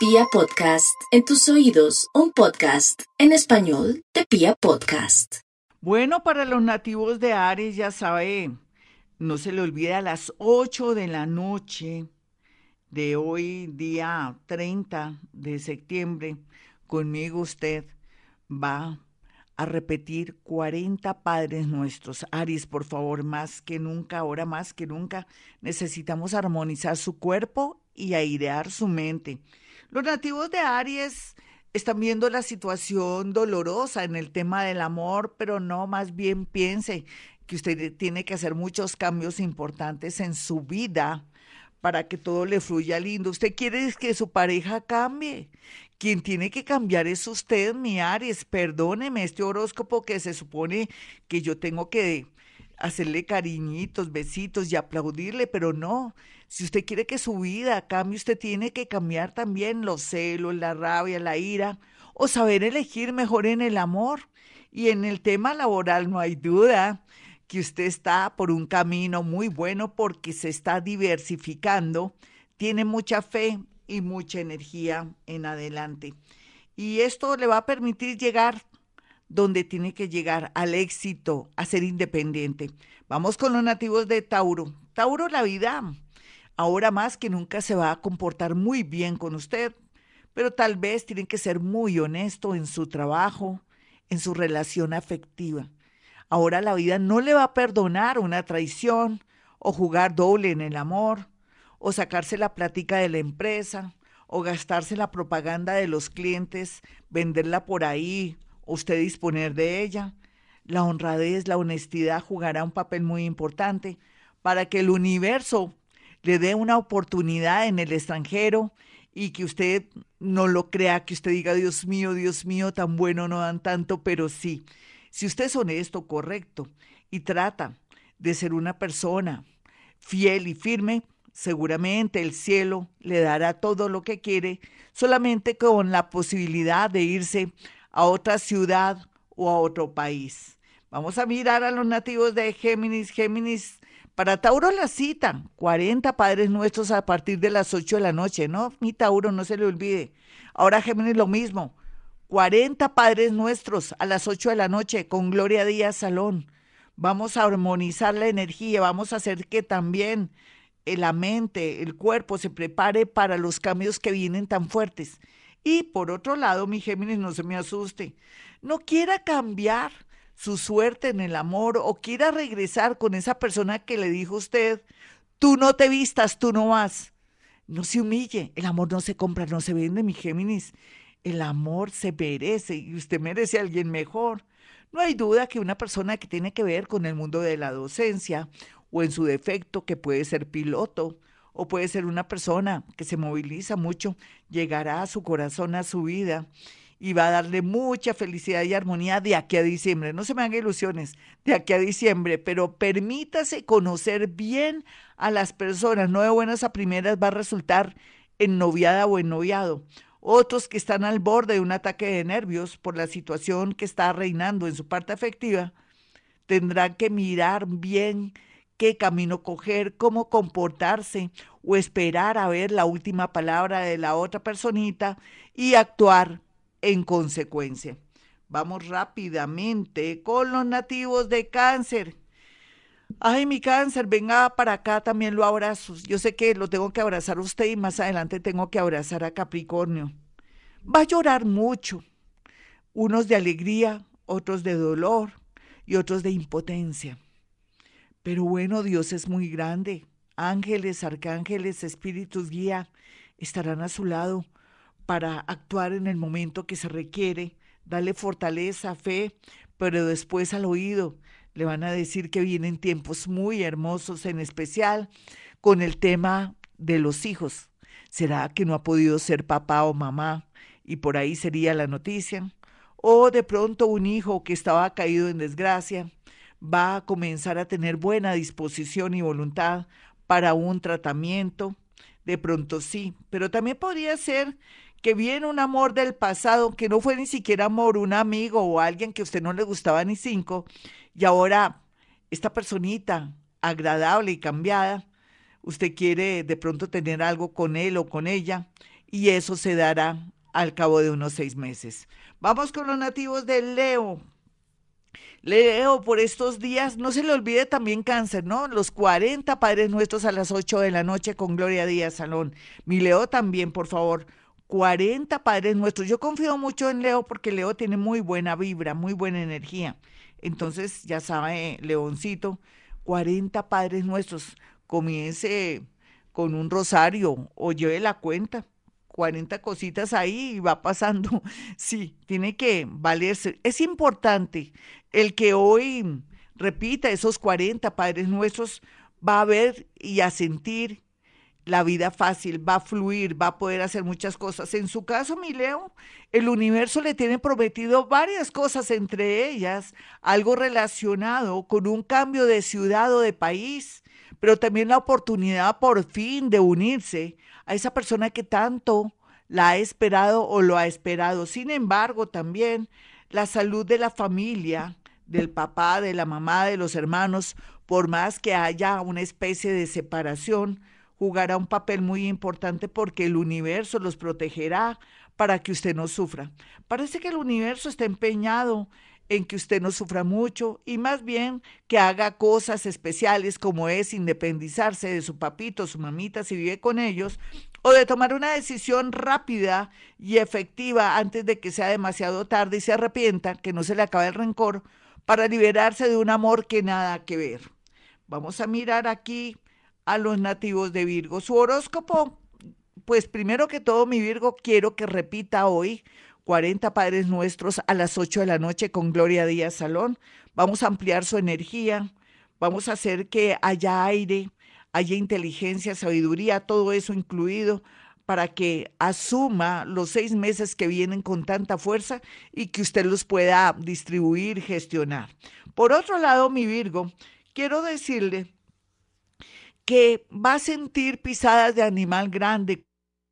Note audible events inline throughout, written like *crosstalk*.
Pia Podcast, en tus oídos, un podcast en español de Pia Podcast. Bueno, para los nativos de Aries, ya sabe, no se le olvide a las 8 de la noche de hoy, día 30 de septiembre, conmigo usted va a repetir 40 Padres Nuestros. Aries, por favor, más que nunca, ahora más que nunca, necesitamos armonizar su cuerpo y airear su mente. Los nativos de Aries están viendo la situación dolorosa en el tema del amor, pero no, más bien piense que usted tiene que hacer muchos cambios importantes en su vida para que todo le fluya lindo. Usted quiere que su pareja cambie. Quien tiene que cambiar es usted, mi Aries. Perdóneme este horóscopo que se supone que yo tengo que hacerle cariñitos, besitos y aplaudirle, pero no. Si usted quiere que su vida cambie, usted tiene que cambiar también los celos, la rabia, la ira, o saber elegir mejor en el amor. Y en el tema laboral no hay duda que usted está por un camino muy bueno porque se está diversificando, tiene mucha fe y mucha energía en adelante. Y esto le va a permitir llegar donde tiene que llegar al éxito, a ser independiente. Vamos con los nativos de Tauro. Tauro, la vida ahora más que nunca se va a comportar muy bien con usted, pero tal vez tiene que ser muy honesto en su trabajo, en su relación afectiva. Ahora la vida no le va a perdonar una traición o jugar doble en el amor o sacarse la plática de la empresa o gastarse la propaganda de los clientes, venderla por ahí, usted disponer de ella. La honradez, la honestidad jugará un papel muy importante para que el universo le dé una oportunidad en el extranjero y que usted no lo crea, que usted diga, Dios mío, Dios mío, tan bueno no dan tanto, pero sí, si usted es honesto, correcto y trata de ser una persona fiel y firme, seguramente el cielo le dará todo lo que quiere, solamente con la posibilidad de irse a otra ciudad o a otro país. Vamos a mirar a los nativos de Géminis. Géminis, para Tauro la cita, 40 Padres Nuestros a partir de las 8 de la noche, ¿no? Mi Tauro, no se le olvide. Ahora Géminis lo mismo, 40 Padres Nuestros a las 8 de la noche con Gloria Díaz Salón. Vamos a armonizar la energía, vamos a hacer que también eh, la mente, el cuerpo se prepare para los cambios que vienen tan fuertes. Y por otro lado, mi Géminis, no se me asuste, no quiera cambiar su suerte en el amor o quiera regresar con esa persona que le dijo usted, tú no te vistas, tú no vas. No se humille, el amor no se compra, no se vende, mi Géminis. El amor se merece y usted merece a alguien mejor. No hay duda que una persona que tiene que ver con el mundo de la docencia o en su defecto que puede ser piloto o puede ser una persona que se moviliza mucho, llegará a su corazón, a su vida y va a darle mucha felicidad y armonía de aquí a diciembre. No se me hagan ilusiones, de aquí a diciembre, pero permítase conocer bien a las personas. No de buenas a primeras va a resultar en noviada o en noviado otros que están al borde de un ataque de nervios por la situación que está reinando en su parte afectiva, tendrán que mirar bien qué camino coger, cómo comportarse o esperar a ver la última palabra de la otra personita y actuar en consecuencia. Vamos rápidamente con los nativos de cáncer. Ay, mi cáncer, venga para acá, también lo abrazo. Yo sé que lo tengo que abrazar a usted y más adelante tengo que abrazar a Capricornio. Va a llorar mucho, unos de alegría, otros de dolor y otros de impotencia. Pero bueno, Dios es muy grande. Ángeles, arcángeles, espíritus guía estarán a su lado para actuar en el momento que se requiere, darle fortaleza, fe, pero después al oído le van a decir que vienen tiempos muy hermosos, en especial con el tema de los hijos. ¿Será que no ha podido ser papá o mamá? Y por ahí sería la noticia. O de pronto un hijo que estaba caído en desgracia va a comenzar a tener buena disposición y voluntad para un tratamiento. De pronto sí, pero también podría ser que viene un amor del pasado que no fue ni siquiera amor, un amigo o alguien que a usted no le gustaba ni cinco, y ahora esta personita agradable y cambiada, usted quiere de pronto tener algo con él o con ella, y eso se dará al cabo de unos seis meses. Vamos con los nativos de Leo. Leo, por estos días, no se le olvide también cáncer, ¿no? Los 40 Padres Nuestros a las 8 de la noche con Gloria Díaz Salón. Mi Leo también, por favor. 40 Padres Nuestros. Yo confío mucho en Leo porque Leo tiene muy buena vibra, muy buena energía. Entonces, ya sabe, Leoncito, 40 Padres Nuestros. Comience con un rosario o lleve la cuenta. 40 cositas ahí y va pasando. *laughs* Sí, tiene que valerse. Es importante el que hoy repita esos 40 Padres Nuestros, va a ver y a sentir la vida fácil, va a fluir, va a poder hacer muchas cosas. En su caso, mi Leo, el universo le tiene prometido varias cosas, entre ellas algo relacionado con un cambio de ciudad o de país, pero también la oportunidad por fin de unirse a esa persona que tanto la ha esperado o lo ha esperado. Sin embargo, también la salud de la familia, del papá, de la mamá, de los hermanos, por más que haya una especie de separación, jugará un papel muy importante porque el universo los protegerá para que usted no sufra. Parece que el universo está empeñado en que usted no sufra mucho y más bien que haga cosas especiales como es independizarse de su papito, su mamita si vive con ellos, o de tomar una decisión rápida y efectiva antes de que sea demasiado tarde y se arrepienta, que no se le acabe el rencor, para liberarse de un amor que nada que ver. Vamos a mirar aquí a los nativos de Virgo. Su horóscopo, pues primero que todo, mi Virgo, quiero que repita hoy 40 Padres Nuestros a las 8 de la noche con Gloria Díaz Salón. Vamos a ampliar su energía, vamos a hacer que haya aire, haya inteligencia, sabiduría, todo eso incluido para que asuma los seis meses que vienen con tanta fuerza y que usted los pueda distribuir, gestionar. Por otro lado, mi Virgo, quiero decirle que va a sentir pisadas de animal grande,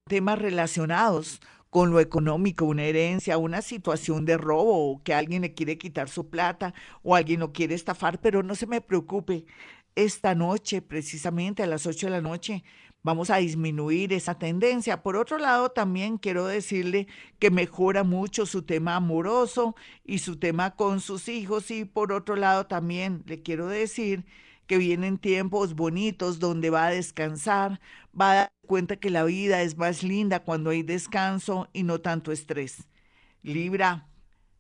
temas relacionados con lo económico, una herencia, una situación de robo, o que alguien le quiere quitar su plata o alguien lo quiere estafar, pero no se me preocupe. Esta noche, precisamente a las 8 de la noche, vamos a disminuir esa tendencia. Por otro lado, también quiero decirle que mejora mucho su tema amoroso y su tema con sus hijos. Y por otro lado, también le quiero decir que vienen tiempos bonitos donde va a descansar, va a dar cuenta que la vida es más linda cuando hay descanso y no tanto estrés. Libra,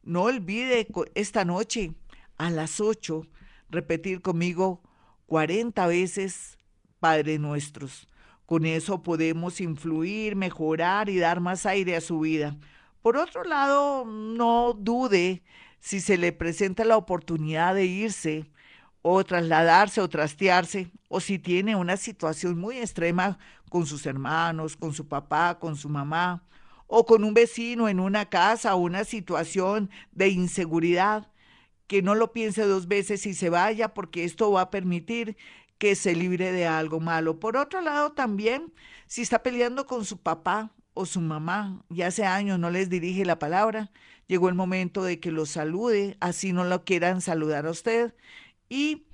no olvide esta noche a las 8 repetir conmigo 40 veces Padre Nuestros. Con eso podemos influir, mejorar y dar más aire a su vida. Por otro lado, no dude si se le presenta la oportunidad de irse o trasladarse o trastearse, o si tiene una situación muy extrema con sus hermanos, con su papá, con su mamá, o con un vecino en una casa o una situación de inseguridad, que no lo piense dos veces y se vaya, porque esto va a permitir que se libre de algo malo. Por otro lado, también, si está peleando con su papá o su mamá y hace años no les dirige la palabra, llegó el momento de que lo salude, así no lo quieran saludar a usted y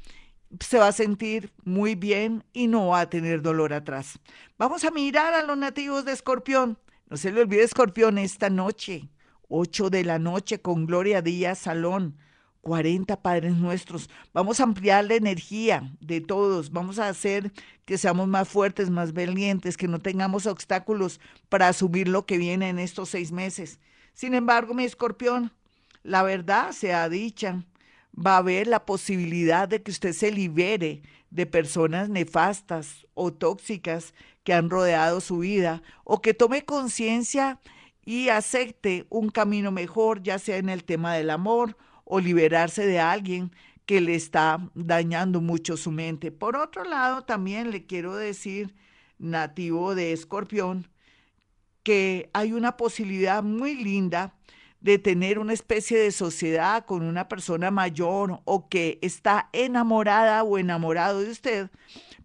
se va a sentir muy bien y no va a tener dolor atrás. Vamos a mirar a los nativos de Escorpión. No se le olvide Escorpión esta noche, 8 de la noche con Gloria Díaz Salón. 40 Padres Nuestros. Vamos a ampliar la energía de todos. Vamos a hacer que seamos más fuertes, más valientes, que no tengamos obstáculos para asumir lo que viene en estos seis meses. Sin embargo, mi escorpión, la verdad sea dicha va a haber la posibilidad de que usted se libere de personas nefastas o tóxicas que han rodeado su vida o que tome conciencia y acepte un camino mejor, ya sea en el tema del amor o liberarse de alguien que le está dañando mucho su mente. Por otro lado, también le quiero decir, nativo de Escorpión, que hay una posibilidad muy linda de tener una especie de sociedad con una persona mayor o que está enamorada o enamorado de usted,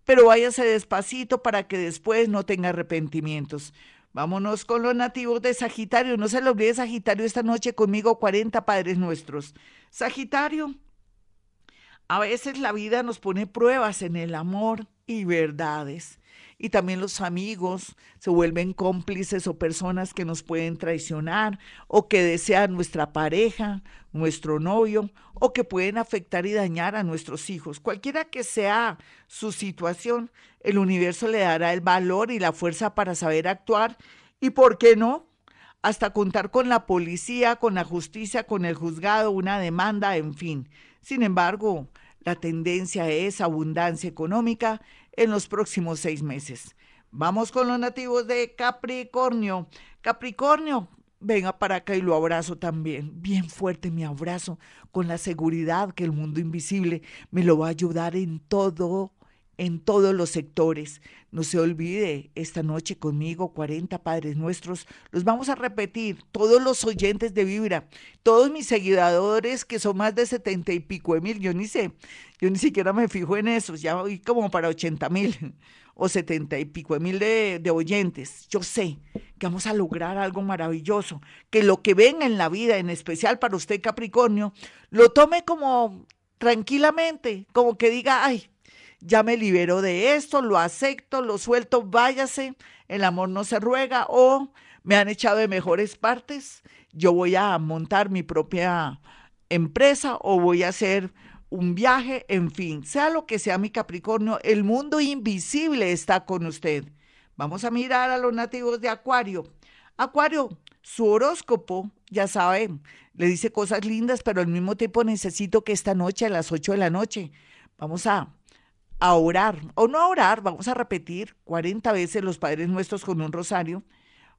pero váyase despacito para que después no tenga arrepentimientos. Vámonos con los nativos de Sagitario. No se lo olvide Sagitario esta noche conmigo 40 Padres Nuestros. Sagitario, a veces la vida nos pone pruebas en el amor y verdades. Y también los amigos se vuelven cómplices o personas que nos pueden traicionar o que desean nuestra pareja, nuestro novio o que pueden afectar y dañar a nuestros hijos. Cualquiera que sea su situación, el universo le dará el valor y la fuerza para saber actuar y, ¿por qué no? Hasta contar con la policía, con la justicia, con el juzgado, una demanda, en fin. Sin embargo, la tendencia es abundancia económica en los próximos seis meses. Vamos con los nativos de Capricornio. Capricornio, venga para acá y lo abrazo también. Bien fuerte mi abrazo, con la seguridad que el mundo invisible me lo va a ayudar en todo en todos los sectores. No se olvide, esta noche conmigo, 40 Padres Nuestros, los vamos a repetir, todos los oyentes de Vibra, todos mis seguidores, que son más de 70 y pico de mil, yo ni sé, yo ni siquiera me fijo en esos, ya voy como para 80 mil o 70 y pico de mil de, de oyentes. Yo sé que vamos a lograr algo maravilloso, que lo que venga en la vida, en especial para usted Capricornio, lo tome como tranquilamente, como que diga, ay, ya me libero de esto, lo acepto, lo suelto, váyase, el amor no se ruega o me han echado de mejores partes, yo voy a montar mi propia empresa o voy a hacer un viaje, en fin, sea lo que sea mi Capricornio, el mundo invisible está con usted. Vamos a mirar a los nativos de Acuario. Acuario, su horóscopo, ya saben, le dice cosas lindas, pero al mismo tiempo necesito que esta noche a las 8 de la noche vamos a a orar, o no a orar, vamos a repetir 40 veces los Padres Nuestros con un rosario,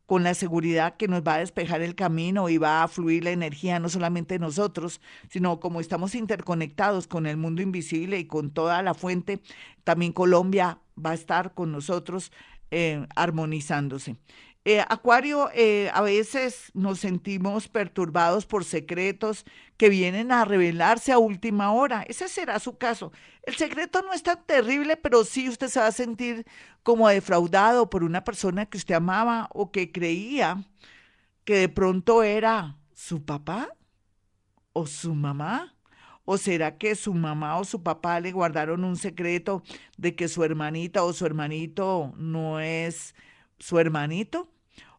con la seguridad que nos va a despejar el camino y va a fluir la energía no solamente nosotros, sino como estamos interconectados con el mundo invisible y con toda la fuente, también Colombia va a estar con nosotros eh, armonizándose. Eh, Acuario, eh, a veces nos sentimos perturbados por secretos que vienen a revelarse a última hora. Ese será su caso. El secreto no es tan terrible, pero sí usted se va a sentir como defraudado por una persona que usted amaba o que creía que de pronto era su papá o su mamá. ¿O será que su mamá o su papá le guardaron un secreto de que su hermanita o su hermanito no es su hermanito?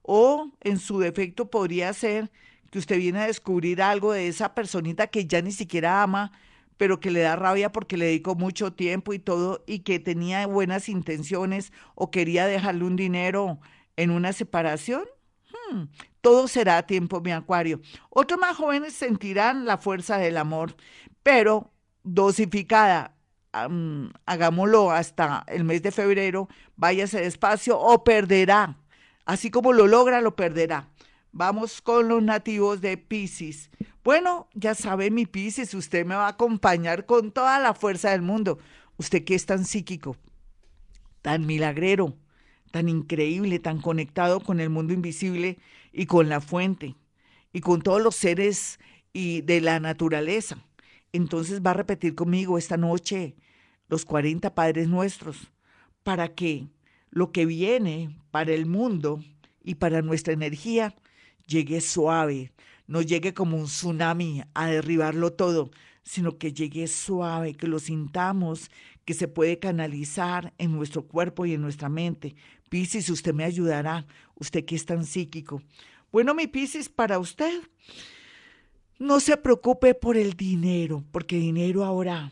O en su defecto podría ser que usted viene a descubrir algo de esa personita que ya ni siquiera ama, pero que le da rabia porque le dedicó mucho tiempo y todo, y que tenía buenas intenciones o quería dejarle un dinero en una separación. Hmm, todo será a tiempo, mi acuario. Otros más jóvenes sentirán la fuerza del amor, pero dosificada. Hagámoslo hasta el mes de febrero, váyase despacio o perderá. Así como lo logra, lo perderá. Vamos con los nativos de Pisces. Bueno, ya sabe mi Pisces, usted me va a acompañar con toda la fuerza del mundo. Usted que es tan psíquico, tan milagrero, tan increíble, tan conectado con el mundo invisible y con la fuente y con todos los seres y de la naturaleza. Entonces va a repetir conmigo esta noche los 40 Padres Nuestros para que lo que viene para el mundo y para nuestra energía llegue suave, no llegue como un tsunami a derribarlo todo, sino que llegue suave, que lo sintamos, que se puede canalizar en nuestro cuerpo y en nuestra mente. Piscis, usted me ayudará, usted que es tan psíquico. Bueno, mi Piscis, para usted, no se preocupe por el dinero, porque dinero ahora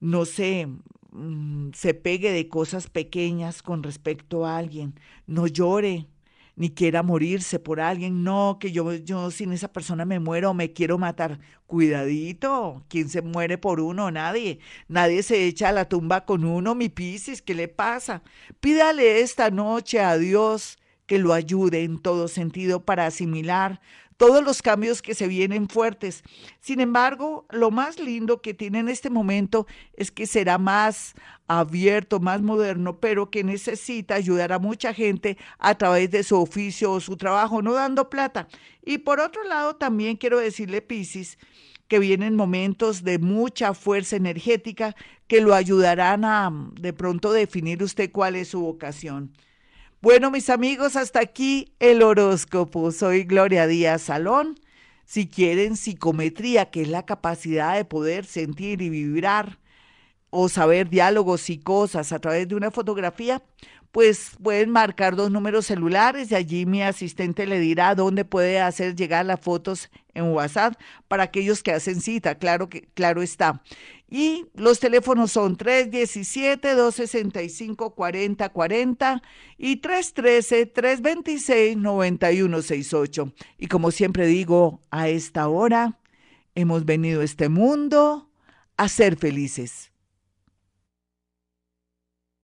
no se, mm, se pegue de cosas pequeñas con respecto a alguien. No llore, ni quiera morirse por alguien, no, que yo, yo sin esa persona me muero o me quiero matar. Cuidadito, ¿quién se muere por uno? Nadie. Nadie se echa a la tumba con uno, mi Piscis, ¿qué le pasa? Pídale esta noche a Dios que lo ayude en todo sentido para asimilar todos los cambios que se vienen fuertes. Sin embargo, lo más lindo que tiene en este momento es que será más abierto, más moderno, pero que necesita ayudar a mucha gente a través de su oficio o su trabajo, no dando plata. Y por otro lado, también quiero decirle, Piscis, que vienen momentos de mucha fuerza energética que lo ayudarán a de pronto definir usted cuál es su vocación. Bueno, mis amigos, hasta aquí el horóscopo. Soy Gloria Díaz Salón. Si quieren psicometría, que es la capacidad de poder sentir y vibrar o saber diálogos y cosas a través de una fotografía, pues pueden marcar dos números celulares y allí mi asistente le dirá dónde puede hacer llegar las fotos en WhatsApp para aquellos que hacen cita, claro que claro está. Y los teléfonos son 317-265-4040 y 313-326-9168. Y como siempre digo, a esta hora hemos venido a este mundo a ser felices.